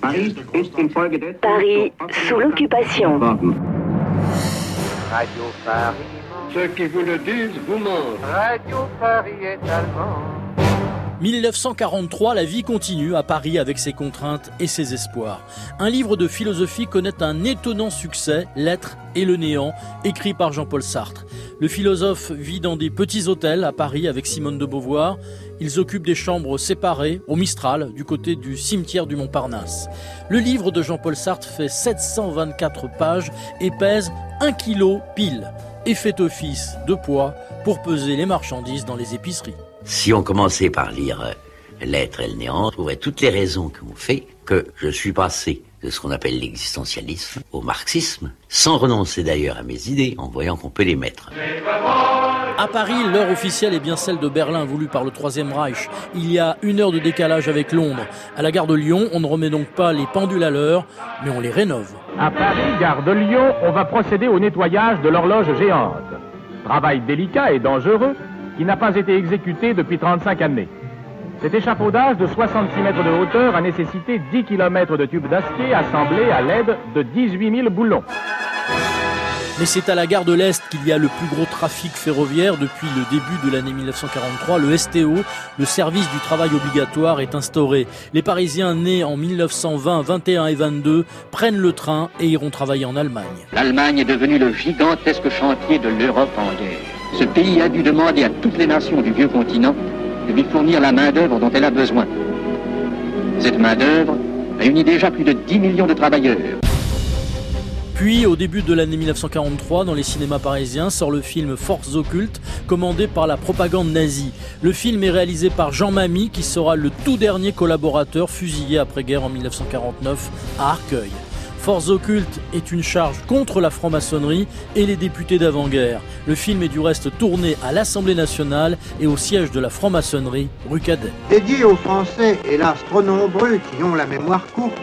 Paris Paris sous l'occupation. Radio Paris. Ceux qui vous le disent vous mentent. Radio Paris est allemand. 1943, la vie continue à Paris avec ses contraintes et ses espoirs. Un livre de philosophie connaît un étonnant succès, L'être et le néant, écrit par Jean-Paul Sartre. Le philosophe vit dans des petits hôtels à Paris avec Simone de Beauvoir. Ils occupent des chambres séparées au Mistral, du côté du cimetière du Montparnasse. Le livre de Jean-Paul Sartre fait 724 pages et pèse 1 kg pile et fait office de poids pour peser les marchandises dans les épiceries. Si on commençait par lire euh, L'être et le néant, on trouverait toutes les raisons qui ont fait que je suis passé de ce qu'on appelle l'existentialisme au marxisme, sans renoncer d'ailleurs à mes idées, en voyant qu'on peut les mettre. À Paris, l'heure officielle est bien celle de Berlin, voulue par le Troisième Reich. Il y a une heure de décalage avec Londres. À la gare de Lyon, on ne remet donc pas les pendules à l'heure, mais on les rénove. À Paris, gare de Lyon, on va procéder au nettoyage de l'horloge géante. Travail délicat et dangereux qui n'a pas été exécuté depuis 35 années. Cet échafaudage de 66 mètres de hauteur a nécessité 10 km de tubes d'acier assemblés à l'aide de 18 000 boulons. Mais c'est à la gare de l'Est qu'il y a le plus gros trafic ferroviaire depuis le début de l'année 1943. Le STO, le service du travail obligatoire, est instauré. Les Parisiens nés en 1920, 21 et 22 prennent le train et iront travailler en Allemagne. L'Allemagne est devenue le gigantesque chantier de l'Europe en guerre. Ce pays a dû demander à toutes les nations du vieux continent de lui fournir la main-d'œuvre dont elle a besoin. Cette main-d'œuvre réunit déjà plus de 10 millions de travailleurs. Puis, au début de l'année 1943, dans les cinémas parisiens, sort le film Forces occultes, commandé par la propagande nazie. Le film est réalisé par Jean Mamy, qui sera le tout dernier collaborateur fusillé après-guerre en 1949 à Arcueil. Forces occultes est une charge contre la franc-maçonnerie et les députés d'avant-guerre. Le film est du reste tourné à l'Assemblée nationale et au siège de la franc-maçonnerie, rue Cadet. Dédié aux Français, hélas trop nombreux, qui ont la mémoire courte,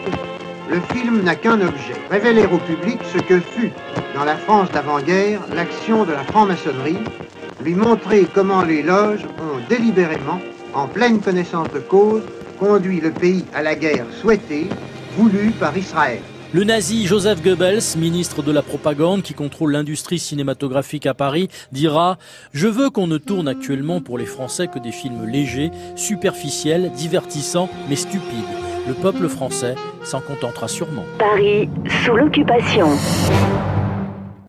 le film n'a qu'un objet, révéler au public ce que fut, dans la France d'avant-guerre, l'action de la franc-maçonnerie, lui montrer comment les loges ont délibérément, en pleine connaissance de cause, conduit le pays à la guerre souhaitée, voulue par Israël. Le nazi Joseph Goebbels, ministre de la propagande qui contrôle l'industrie cinématographique à Paris, dira ⁇ Je veux qu'on ne tourne actuellement pour les Français que des films légers, superficiels, divertissants, mais stupides. Le peuple français s'en contentera sûrement. Paris sous l'occupation.